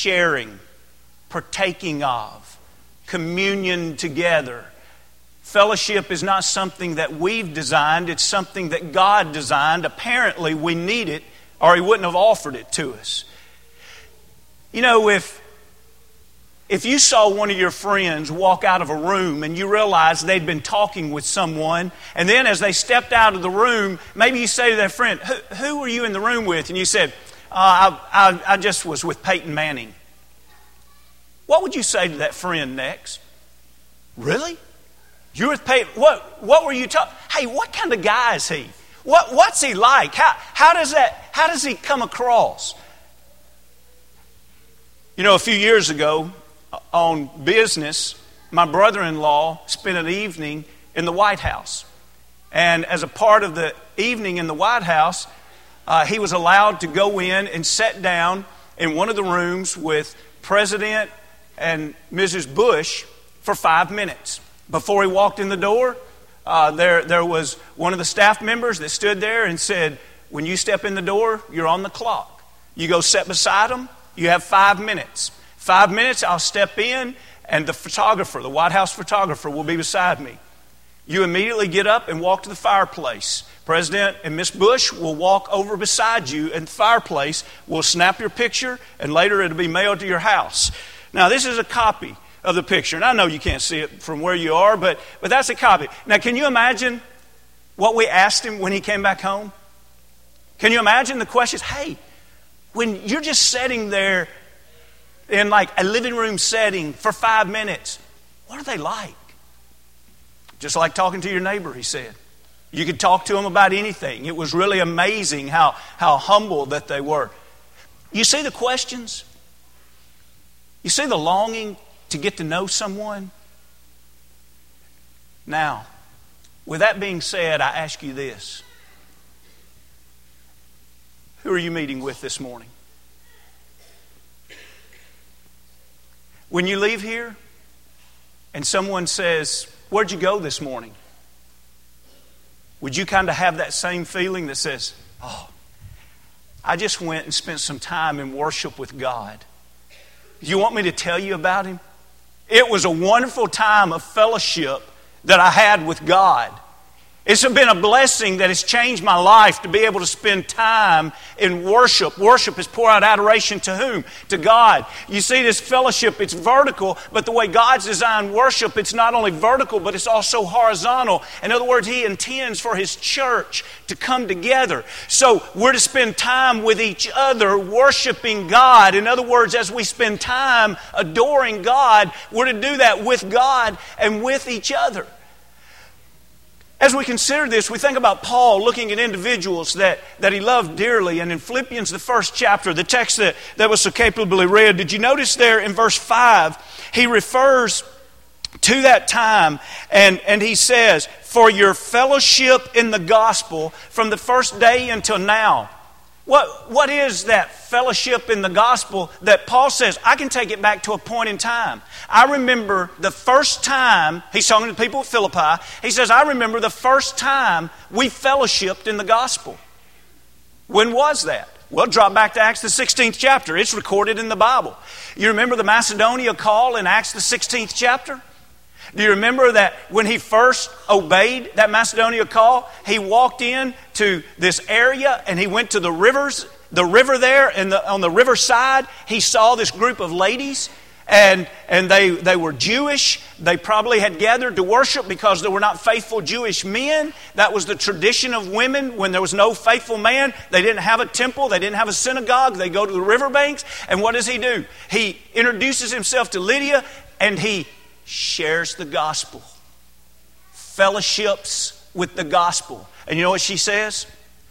sharing, partaking of, communion together. Fellowship is not something that we've designed, it's something that God designed. Apparently, we need it, or He wouldn't have offered it to us. You know, if, if you saw one of your friends walk out of a room and you realized they'd been talking with someone, and then as they stepped out of the room, maybe you say to that friend, Who, who were you in the room with? And you said, uh, I, I, I just was with Peyton Manning. What would you say to that friend next? Really? You were with Peyton? What, what were you talking? Hey, what kind of guy is he? What, what's he like? How, how, does that, how does he come across? You know, a few years ago uh, on business, my brother in law spent an evening in the White House. And as a part of the evening in the White House, uh, he was allowed to go in and sit down in one of the rooms with President and Mrs. Bush for five minutes. Before he walked in the door, uh, there, there was one of the staff members that stood there and said, When you step in the door, you're on the clock. You go sit beside him, you have five minutes. Five minutes, I'll step in, and the photographer, the White House photographer, will be beside me. You immediately get up and walk to the fireplace. President and Miss Bush will walk over beside you in the fireplace. We'll snap your picture, and later it'll be mailed to your house. Now, this is a copy of the picture, and I know you can't see it from where you are, but, but that's a copy. Now, can you imagine what we asked him when he came back home? Can you imagine the questions? Hey, when you're just sitting there in like a living room setting for five minutes, what are they like? Just like talking to your neighbor, he said. You could talk to them about anything. It was really amazing how, how humble that they were. You see the questions? You see the longing to get to know someone? Now, with that being said, I ask you this Who are you meeting with this morning? When you leave here and someone says, Where'd you go this morning? Would you kind of have that same feeling that says, Oh, I just went and spent some time in worship with God? You want me to tell you about Him? It was a wonderful time of fellowship that I had with God. It's been a blessing that has changed my life to be able to spend time in worship. Worship is pour out adoration to whom? To God. You see, this fellowship, it's vertical, but the way God's designed worship, it's not only vertical, but it's also horizontal. In other words, He intends for His church to come together. So we're to spend time with each other, worshiping God. In other words, as we spend time adoring God, we're to do that with God and with each other. As we consider this, we think about Paul looking at individuals that, that he loved dearly. And in Philippians, the first chapter, the text that, that was so capably read, did you notice there in verse 5, he refers to that time and, and he says, For your fellowship in the gospel from the first day until now. What, what is that fellowship in the gospel that Paul says? I can take it back to a point in time. I remember the first time, he's talking to the people at Philippi, he says, I remember the first time we fellowshipped in the gospel. When was that? Well, drop back to Acts the 16th chapter. It's recorded in the Bible. You remember the Macedonia call in Acts the 16th chapter? Do you remember that when he first obeyed that Macedonia call, he walked in to this area and he went to the rivers, the river there, and the, on the riverside, he saw this group of ladies. And, and they, they were Jewish. They probably had gathered to worship because there were not faithful Jewish men. That was the tradition of women. When there was no faithful man, they didn't have a temple, they didn't have a synagogue. They go to the riverbanks. And what does he do? He introduces himself to Lydia and he shares the gospel, fellowships with the gospel. And you know what she says?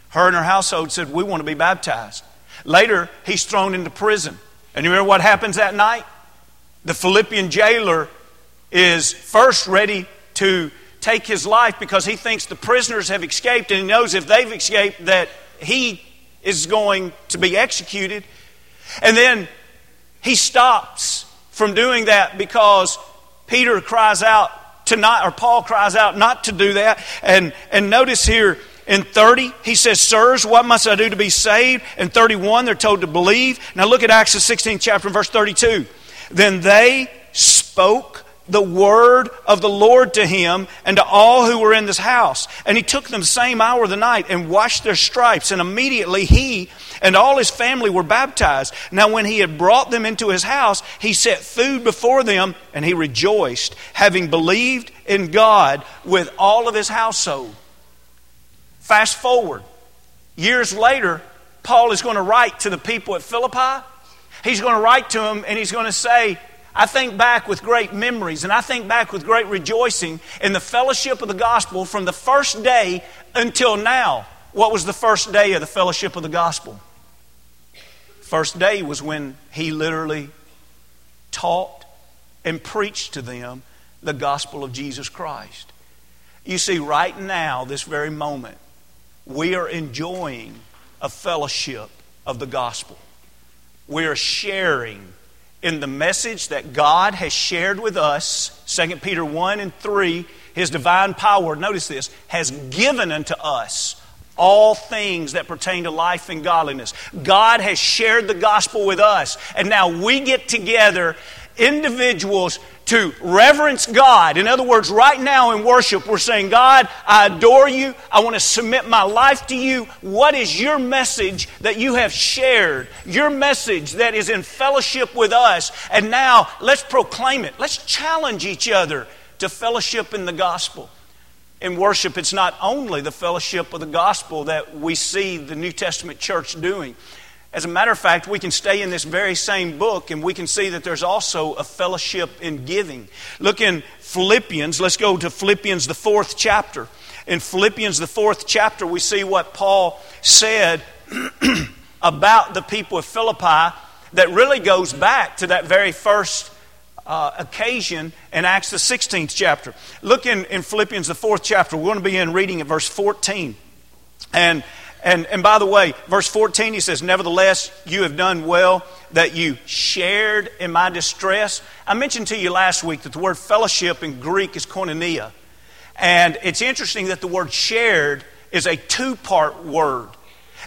Her and her household said, We want to be baptized. Later, he's thrown into prison. And you remember what happens that night? The Philippian jailer is first ready to take his life because he thinks the prisoners have escaped and he knows if they've escaped that he is going to be executed. And then he stops from doing that because Peter cries out to not, or Paul cries out not to do that. And, and notice here In 30, he says, Sirs, what must I do to be saved? In 31, they're told to believe. Now look at Acts the 16th chapter, verse 32. Then they spoke the word of the Lord to him and to all who were in this house. And he took them the same hour of the night and washed their stripes. And immediately he and all his family were baptized. Now, when he had brought them into his house, he set food before them and he rejoiced, having believed in God with all of his household. Fast forward, years later, Paul is going to write to the people at Philippi. He's going to write to them and he's going to say, I think back with great memories and I think back with great rejoicing in the fellowship of the gospel from the first day until now. What was the first day of the fellowship of the gospel? First day was when he literally taught and preached to them the gospel of Jesus Christ. You see, right now, this very moment, we are enjoying a fellowship of the gospel. We are sharing in the message that God has shared with us, 2 Peter 1 and 3, His divine power, notice this, has given unto us all things that pertain to life and godliness. God has shared the gospel with us, and now we get together, individuals, to reverence God. In other words, right now in worship, we're saying, God, I adore you. I want to submit my life to you. What is your message that you have shared? Your message that is in fellowship with us. And now let's proclaim it. Let's challenge each other to fellowship in the gospel. In worship, it's not only the fellowship of the gospel that we see the New Testament church doing. As a matter of fact, we can stay in this very same book and we can see that there's also a fellowship in giving. Look in Philippians. Let's go to Philippians, the fourth chapter. In Philippians, the fourth chapter, we see what Paul said about the people of Philippi that really goes back to that very first uh, occasion in Acts, the 16th chapter. Look in, in Philippians, the fourth chapter. We're going to begin reading at verse 14. And and, and by the way, verse 14, he says, Nevertheless, you have done well that you shared in my distress. I mentioned to you last week that the word fellowship in Greek is koinonia. And it's interesting that the word shared is a two part word.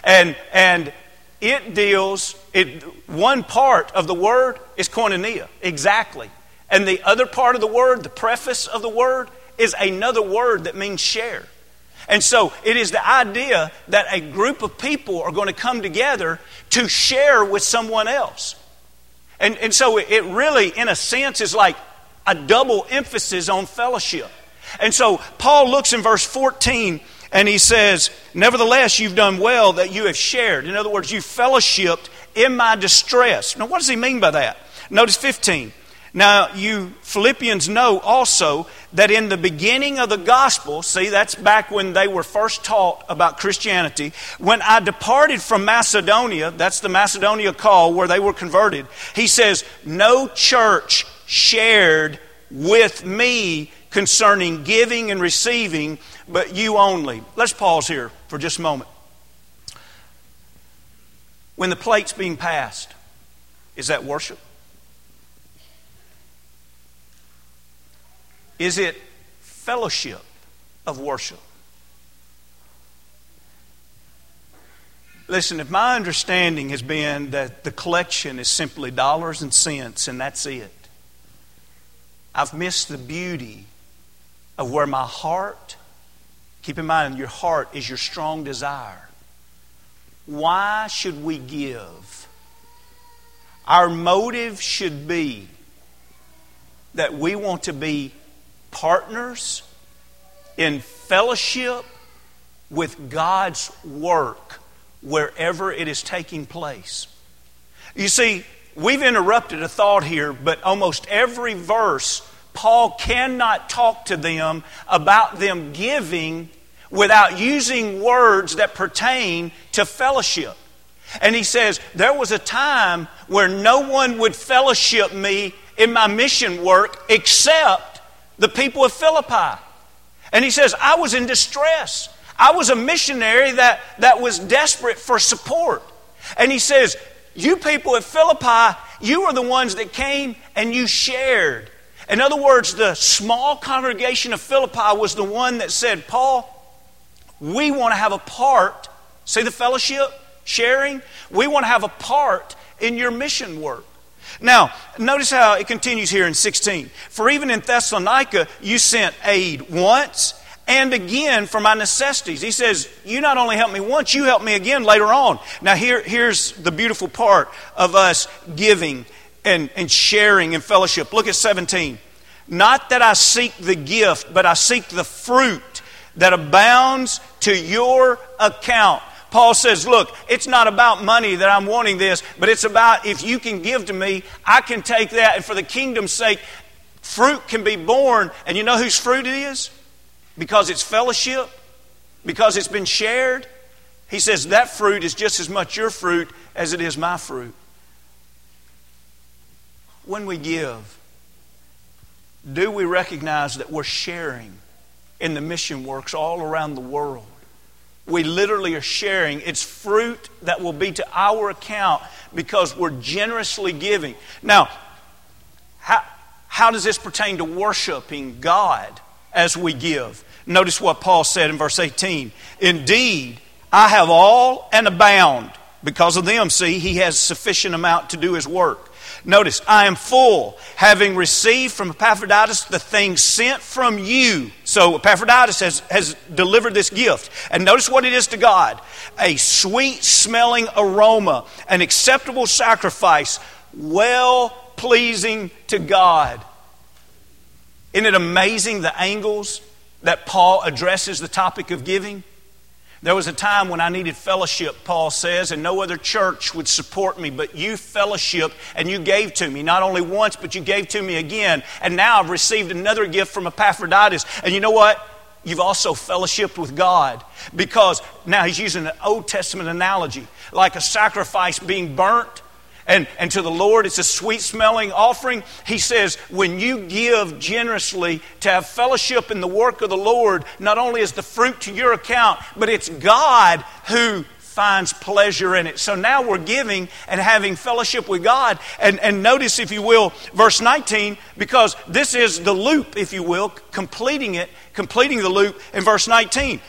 And, and it deals, it, one part of the word is koinonia, exactly. And the other part of the word, the preface of the word, is another word that means share. And so it is the idea that a group of people are going to come together to share with someone else. And, and so it really, in a sense, is like a double emphasis on fellowship. And so Paul looks in verse 14 and he says, Nevertheless, you've done well that you have shared. In other words, you fellowshipped in my distress. Now, what does he mean by that? Notice 15. Now, you Philippians know also that in the beginning of the gospel, see, that's back when they were first taught about Christianity, when I departed from Macedonia, that's the Macedonia call where they were converted, he says, No church shared with me concerning giving and receiving, but you only. Let's pause here for just a moment. When the plate's being passed, is that worship? Is it fellowship of worship? Listen, if my understanding has been that the collection is simply dollars and cents and that's it, I've missed the beauty of where my heart, keep in mind, your heart is your strong desire. Why should we give? Our motive should be that we want to be partners in fellowship with God's work wherever it is taking place. You see, we've interrupted a thought here, but almost every verse, Paul cannot talk to them about them giving without using words that pertain to fellowship. And he says, There was a time where no one would fellowship me in my mission work except the people of Philippi. And he says, I was in distress. I was a missionary that, that was desperate for support. And he says, You people at Philippi, you were the ones that came and you shared. In other words, the small congregation of Philippi was the one that said, Paul, We want to have a part, see the fellowship, sharing? We want to have a part in your mission work. Now, notice how it continues here in 16. For even in Thessalonica, you sent aid once and again for my necessities. He says, You not only helped me once, you helped me again later on. Now, here, here's the beautiful part of us giving and, and sharing and fellowship. Look at 17. Not that I seek the gift, but I seek the fruit that abounds to your account. Paul says, Look, it's not about money that I'm wanting this, but it's about if you can give to me, I can take that, and for the kingdom's sake, fruit can be born. And you know whose fruit it is? Because it's fellowship, because it's been shared. He says that fruit is just as much your fruit as it is my fruit. When we give, do we recognize that we're sharing in the mission works all around the world? We literally are sharing. It's fruit that will be to our account because we're generously giving. Now, how, how does this pertain to worshiping God as we give? Notice what Paul said in verse 18. Indeed, I have all and abound. Because of them, see, he has sufficient amount to do his work. Notice, I am full, having received from Epaphroditus the things sent from you. So Epaphroditus has, has delivered this gift. And notice what it is to God a sweet smelling aroma, an acceptable sacrifice, well pleasing to God. Isn't it amazing the angles that Paul addresses the topic of giving? There was a time when I needed fellowship, Paul says, and no other church would support me, but you fellowship and you gave to me, not only once, but you gave to me again. And now I've received another gift from Epaphroditus. And you know what? You've also fellowshipped with God because now he's using an Old Testament analogy, like a sacrifice being burnt and, and to the Lord it's a sweet smelling offering. He says, when you give generously to have fellowship in the work of the Lord, not only is the fruit to your account, but it's God who finds pleasure in it. So now we're giving and having fellowship with God. And, and notice, if you will, verse 19, because this is the loop, if you will, completing it, completing the loop in verse 19.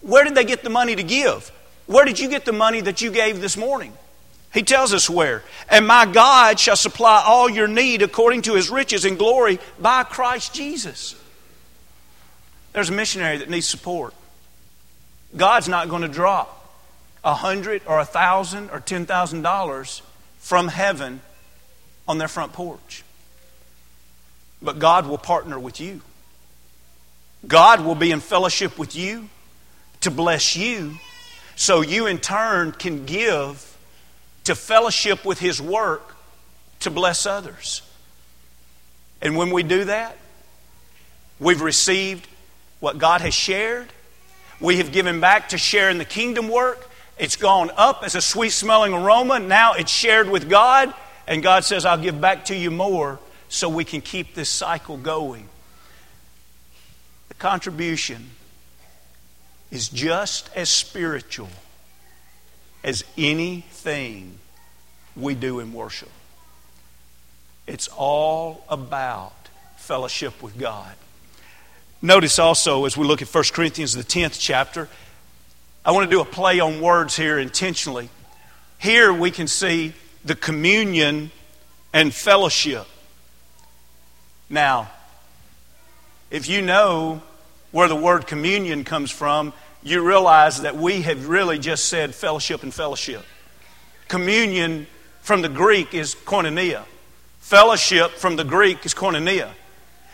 Where did they get the money to give? Where did you get the money that you gave this morning? He tells us where. And my God shall supply all your need according to his riches and glory by Christ Jesus. There's a missionary that needs support. God's not going to drop a hundred or a thousand or ten thousand dollars from heaven on their front porch. But God will partner with you. God will be in fellowship with you to bless you so you in turn can give to fellowship with His work to bless others. And when we do that, we've received what God has shared. We have given back to share in the kingdom work. It's gone up as a sweet smelling aroma. Now it's shared with God. And God says, I'll give back to you more so we can keep this cycle going. The contribution is just as spiritual as anything we do in worship. It's all about fellowship with God. Notice also, as we look at 1 Corinthians, the 10th chapter, I want to do a play on words here intentionally. Here we can see the communion and fellowship. Now, if you know where the word communion comes from, you realize that we have really just said fellowship and fellowship. Communion from the Greek is koinonia. Fellowship from the Greek is koinonia.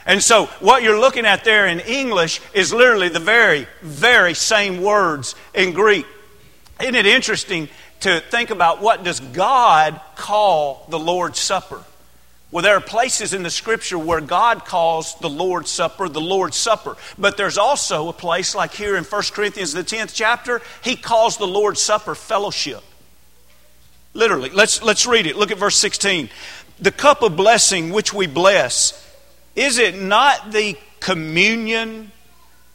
And so, what you're looking at there in English is literally the very, very same words in Greek. Isn't it interesting to think about what does God call the Lord's Supper? Well, there are places in the scripture where God calls the Lord's Supper the Lord's Supper. But there's also a place, like here in 1 Corinthians, the 10th chapter, he calls the Lord's Supper fellowship. Literally. Let's, let's read it. Look at verse 16. The cup of blessing which we bless, is it not the communion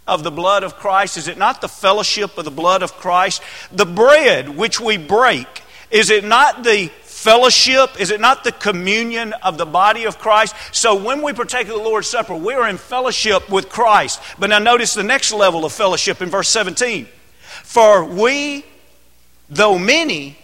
of the blood of Christ? Is it not the fellowship of the blood of Christ? The bread which we break, is it not the fellowship? Is it not the communion of the body of Christ? So when we partake of the Lord's Supper, we are in fellowship with Christ. But now notice the next level of fellowship in verse 17. For we, though many,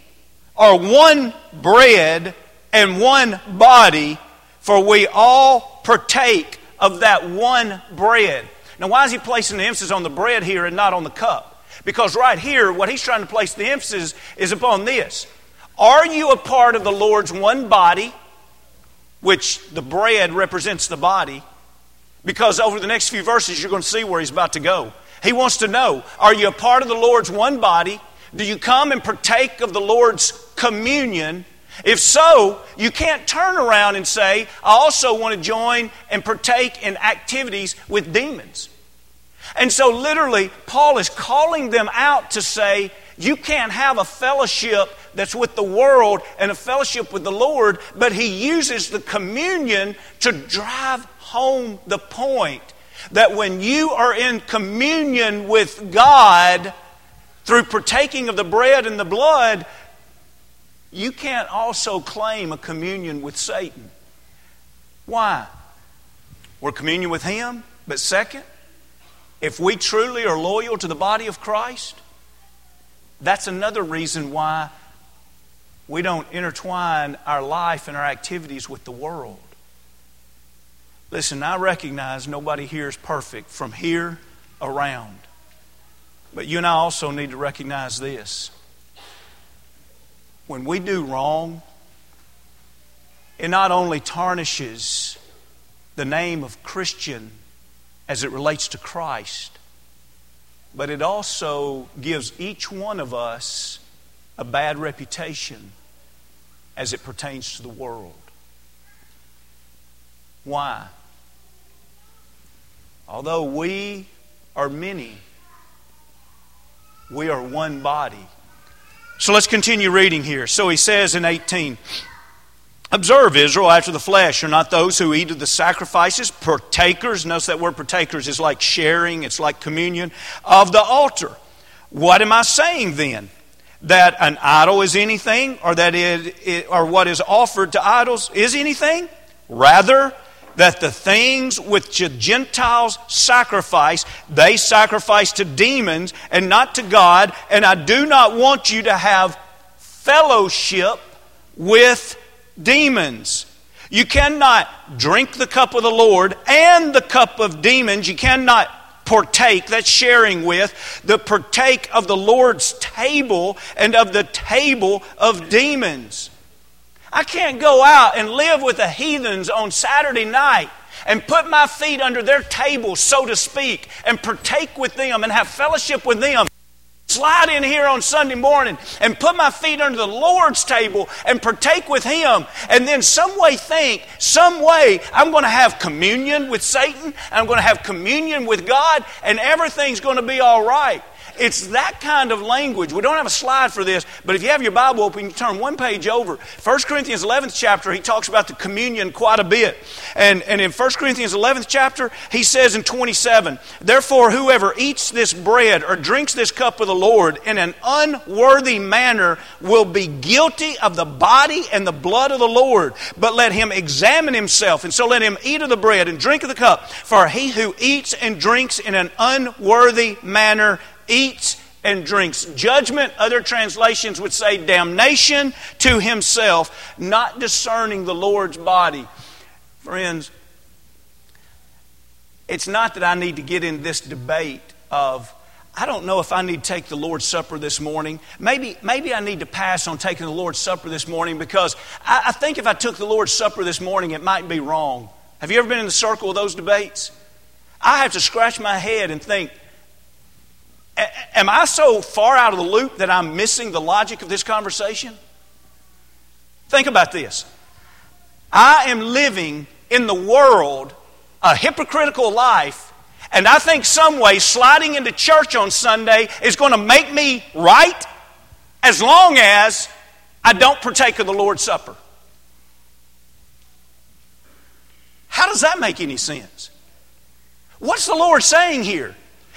are one bread and one body, for we all partake of that one bread. Now, why is he placing the emphasis on the bread here and not on the cup? Because right here, what he's trying to place the emphasis is upon this. Are you a part of the Lord's one body, which the bread represents the body? Because over the next few verses, you're going to see where he's about to go. He wants to know Are you a part of the Lord's one body? Do you come and partake of the Lord's communion? If so, you can't turn around and say, I also want to join and partake in activities with demons. And so, literally, Paul is calling them out to say, you can't have a fellowship that's with the world and a fellowship with the Lord, but he uses the communion to drive home the point that when you are in communion with God through partaking of the bread and the blood, you can't also claim a communion with Satan. Why? We're communion with Him, but second, if we truly are loyal to the body of Christ, that's another reason why we don't intertwine our life and our activities with the world. Listen, I recognize nobody here is perfect from here around. But you and I also need to recognize this. When we do wrong, it not only tarnishes the name of Christian as it relates to Christ, but it also gives each one of us a bad reputation as it pertains to the world. Why? Although we are many, we are one body. So let's continue reading here. So he says in 18 Observe, Israel, after the flesh are not those who eat of the sacrifices, partakers. Notice that word partakers is like sharing, it's like communion of the altar. What am I saying then? That an idol is anything, or that it, or what is offered to idols is anything? Rather, that the things which the Gentiles sacrifice, they sacrifice to demons and not to God. And I do not want you to have fellowship with demons. You cannot drink the cup of the Lord and the cup of demons. You cannot partake, that's sharing with, the partake of the Lord's table and of the table of demons. I can't go out and live with the heathens on Saturday night and put my feet under their table, so to speak, and partake with them and have fellowship with them. Slide in here on Sunday morning and put my feet under the Lord's table and partake with Him, and then some way think, some way I'm going to have communion with Satan, I'm going to have communion with God, and everything's going to be all right. It's that kind of language. We don't have a slide for this, but if you have your Bible open, you turn one page over. 1 Corinthians 11th chapter, he talks about the communion quite a bit. And, and in 1 Corinthians 11th chapter, he says in 27, Therefore, whoever eats this bread or drinks this cup of the Lord in an unworthy manner will be guilty of the body and the blood of the Lord. But let him examine himself, and so let him eat of the bread and drink of the cup. For he who eats and drinks in an unworthy manner eats and drinks judgment. Other translations would say damnation to himself, not discerning the Lord's body. Friends, it's not that I need to get in this debate of, I don't know if I need to take the Lord's Supper this morning. Maybe, maybe I need to pass on taking the Lord's Supper this morning because I, I think if I took the Lord's Supper this morning, it might be wrong. Have you ever been in the circle of those debates? I have to scratch my head and think, Am I so far out of the loop that I'm missing the logic of this conversation? Think about this. I am living in the world a hypocritical life, and I think some way sliding into church on Sunday is going to make me right as long as I don't partake of the Lord's Supper. How does that make any sense? What's the Lord saying here?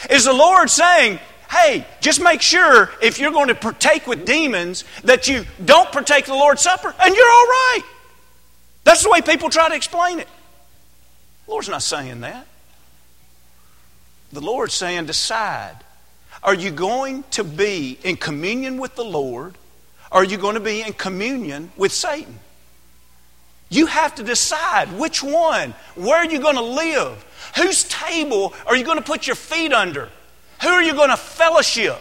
Is the Lord saying, hey, just make sure if you're going to partake with demons that you don't partake the Lord's Supper and you're all right? That's the way people try to explain it. The Lord's not saying that. The Lord's saying decide. Are you going to be in communion with the Lord? Or are you going to be in communion with Satan? You have to decide which one. Where are you going to live? Whose table are you going to put your feet under? Who are you going to fellowship?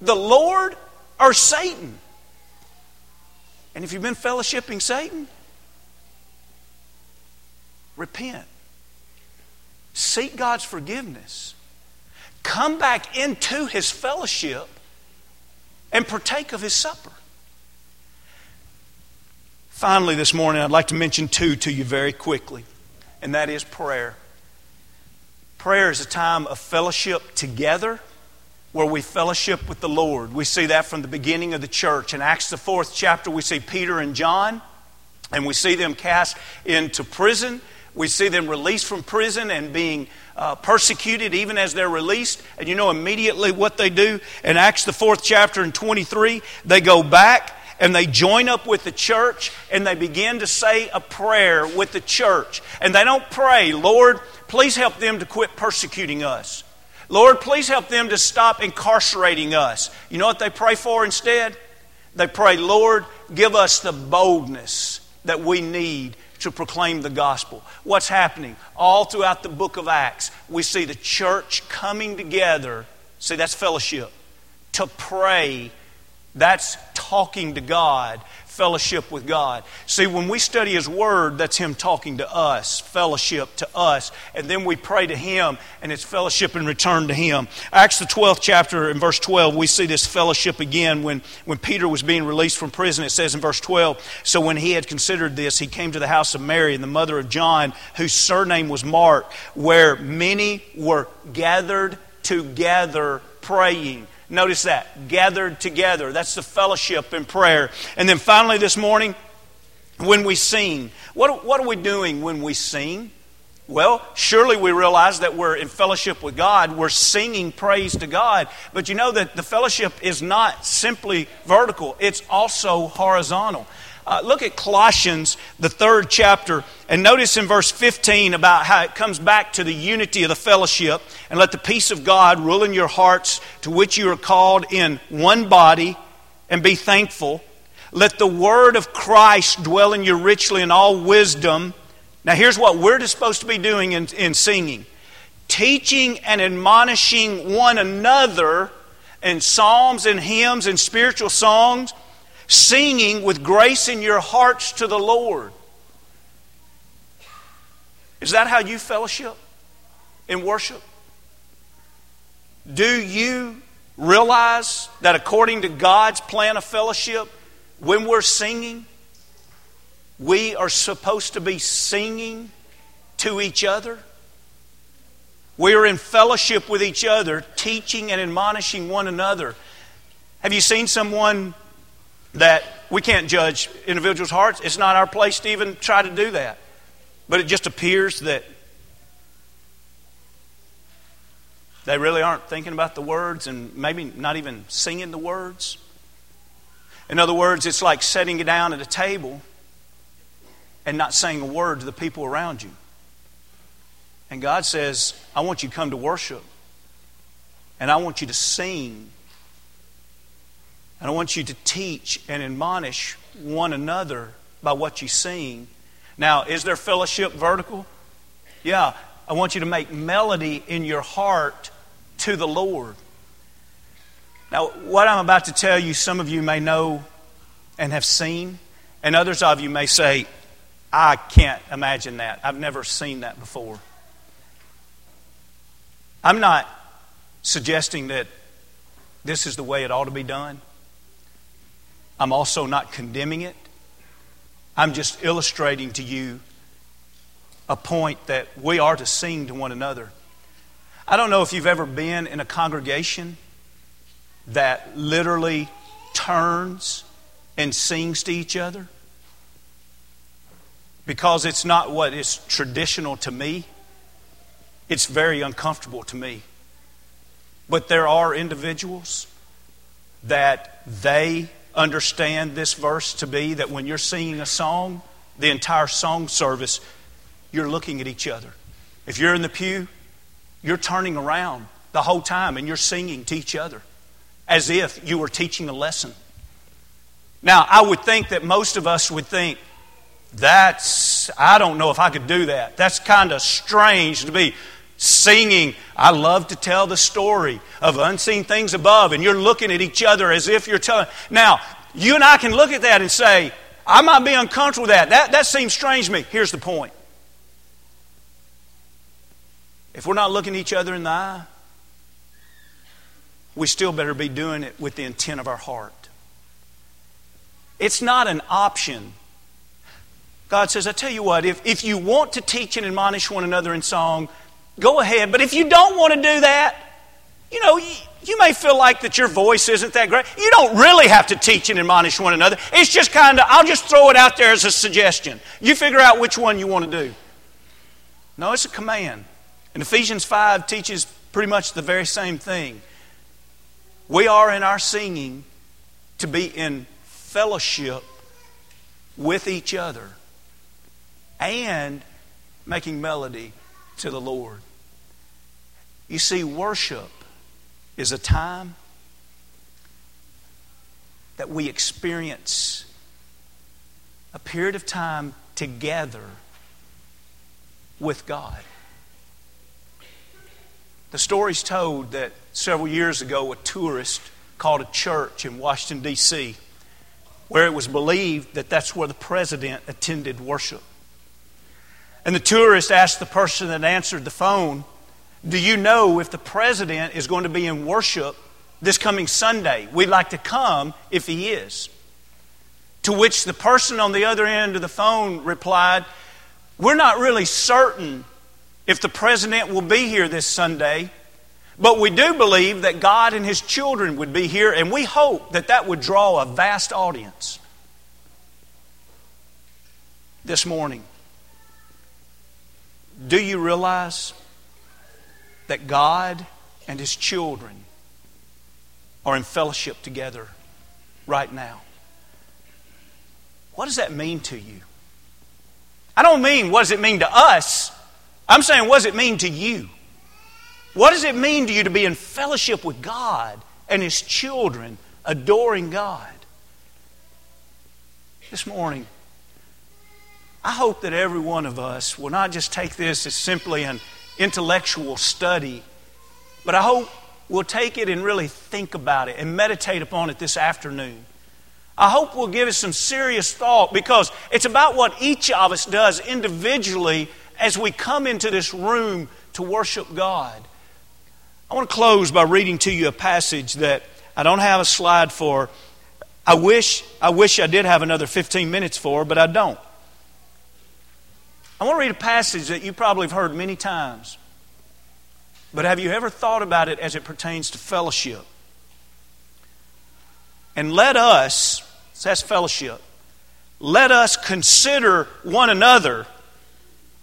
The Lord or Satan? And if you've been fellowshipping Satan, repent. Seek God's forgiveness. Come back into His fellowship and partake of His supper. Finally, this morning, I'd like to mention two to you very quickly, and that is prayer. Prayer is a time of fellowship together where we fellowship with the Lord. We see that from the beginning of the church. In Acts, the fourth chapter, we see Peter and John, and we see them cast into prison. We see them released from prison and being uh, persecuted even as they're released. And you know immediately what they do? In Acts, the fourth chapter and 23, they go back and they join up with the church and they begin to say a prayer with the church. And they don't pray, Lord, please help them to quit persecuting us. Lord, please help them to stop incarcerating us. You know what they pray for instead? They pray, Lord, give us the boldness that we need to proclaim the gospel. What's happening? All throughout the book of Acts, we see the church coming together. See, that's fellowship. To pray that's talking to God, fellowship with God. See, when we study His Word, that's Him talking to us, fellowship to us. And then we pray to Him, and it's fellowship in return to Him. Acts, the 12th chapter, in verse 12, we see this fellowship again when, when Peter was being released from prison. It says in verse 12 So when he had considered this, he came to the house of Mary and the mother of John, whose surname was Mark, where many were gathered together praying. Notice that. Gathered together. That's the fellowship in prayer. And then finally this morning, when we sing, what, what are we doing when we sing? Well, surely we realize that we're in fellowship with God. We're singing praise to God. But you know that the fellowship is not simply vertical, it's also horizontal. Uh, look at Colossians, the third chapter, and notice in verse 15 about how it comes back to the unity of the fellowship. And let the peace of God rule in your hearts, to which you are called in one body, and be thankful. Let the word of Christ dwell in you richly in all wisdom. Now, here's what we're supposed to be doing in, in singing teaching and admonishing one another in psalms and hymns and spiritual songs singing with grace in your hearts to the Lord. Is that how you fellowship in worship? Do you realize that according to God's plan of fellowship, when we're singing, we are supposed to be singing to each other? We are in fellowship with each other, teaching and admonishing one another. Have you seen someone that we can't judge individuals' hearts. It's not our place to even try to do that. But it just appears that they really aren't thinking about the words and maybe not even singing the words. In other words, it's like sitting down at a table and not saying a word to the people around you. And God says, I want you to come to worship. And I want you to sing and I want you to teach and admonish one another by what you sing. Now, is there fellowship vertical? Yeah. I want you to make melody in your heart to the Lord. Now, what I'm about to tell you, some of you may know and have seen, and others of you may say, I can't imagine that. I've never seen that before. I'm not suggesting that this is the way it ought to be done. I'm also not condemning it. I'm just illustrating to you a point that we are to sing to one another. I don't know if you've ever been in a congregation that literally turns and sings to each other because it's not what is traditional to me. It's very uncomfortable to me. But there are individuals that they understand this verse to be that when you're singing a song, the entire song service, you're looking at each other. If you're in the pew, you're turning around. the whole time and you're singing to each other as if you were teaching a lesson. Now, I would think that most of us would think, that's, I don't know if I could do that. That's kind of strange to be singing. I love to tell the story of unseen things above, and you're looking at each other as if you're telling. Now, you and I can look at that and say, I might be uncomfortable with that. That, that seems strange to me. Here's the point. If we're not looking each other in the eye, we still better be doing it with the intent of our heart. It's not an option. God says, I tell you what, if, if you want to teach and admonish one another in song, go ahead. But if you don't want to do that, you know, you, you may feel like that your voice isn't that great. You don't really have to teach and admonish one another. It's just kind of, I'll just throw it out there as a suggestion. You figure out which one you want to do. No, it's a command. And Ephesians 5 teaches pretty much the very same thing. We are in our singing to be in fellowship with each other and making melody to the Lord. You see, worship is a time that we experience a period of time together with God. The story's told that several years ago, a tourist called a church in Washington, D.C., where it was believed that that's where the president attended worship. And the tourist asked the person that answered the phone, Do you know if the president is going to be in worship this coming Sunday? We'd like to come if he is. To which the person on the other end of the phone replied, We're not really certain if the president will be here this Sunday, but we do believe that God and His children would be here, and we hope that that would draw a vast audience. This morning, do you realize that God and His children are in fellowship together right now? What does that mean to you? I don't mean what does it mean to us. I'm saying, what does it mean to you? What does it mean to you to be in fellowship with God and His children, adoring God? This morning, I hope that every one of us will not just take this as simply an intellectual study, but I hope we'll take it and really think about it and meditate upon it this afternoon. I hope we'll give it some serious thought because it's about what each of us does individually as we come into this room to worship God. I want to close by reading to you a passage that I don't have a slide for. I wish I wish I did have another 15 minutes for, but I don't. I want to read a passage that you probably have heard many times. But have you ever thought about it as it pertains to fellowship? And let us, that's fellowship, let us consider one another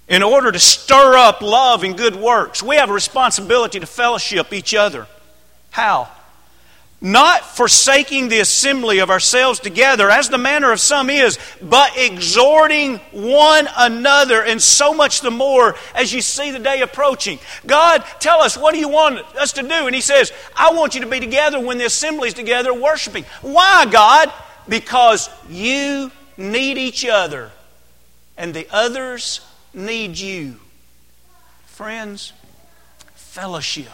in order to stir up love and good works. We have a responsibility to fellowship each other. How? Not forsaking the assembly of ourselves together, as the manner of some is, but exhorting one another, and so much the more as you see the day approaching. God, tell us, what do you want us to do? And He says, I want you to be together when the assembly's together worshiping. Why, God? Because you need each other, and the others need you. Friends, fellowship.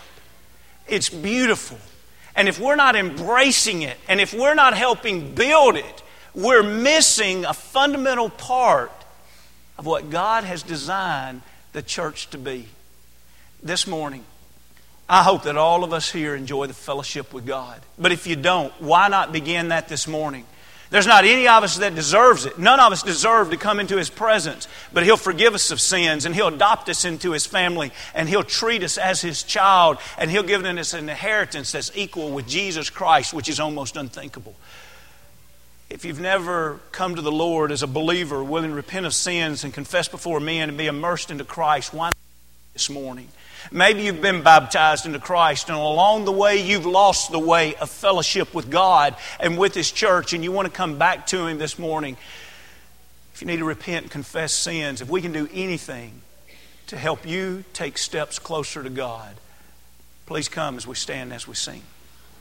It's beautiful. And if we're not embracing it, and if we're not helping build it, we're missing a fundamental part of what God has designed the church to be. This morning, I hope that all of us here enjoy the fellowship with God. But if you don't, why not begin that this morning? There's not any of us that deserves it. None of us deserve to come into His presence, but He'll forgive us of sins and He'll adopt us into His family and He'll treat us as His child and He'll give us an inheritance that's equal with Jesus Christ, which is almost unthinkable. If you've never come to the Lord as a believer, willing to repent of sins and confess before men and be immersed into Christ, why this morning? Maybe you've been baptized into Christ, and along the way, you've lost the way of fellowship with God and with His church, and you want to come back to Him this morning. If you need to repent and confess sins, if we can do anything to help you take steps closer to God, Please come as we stand as we sing.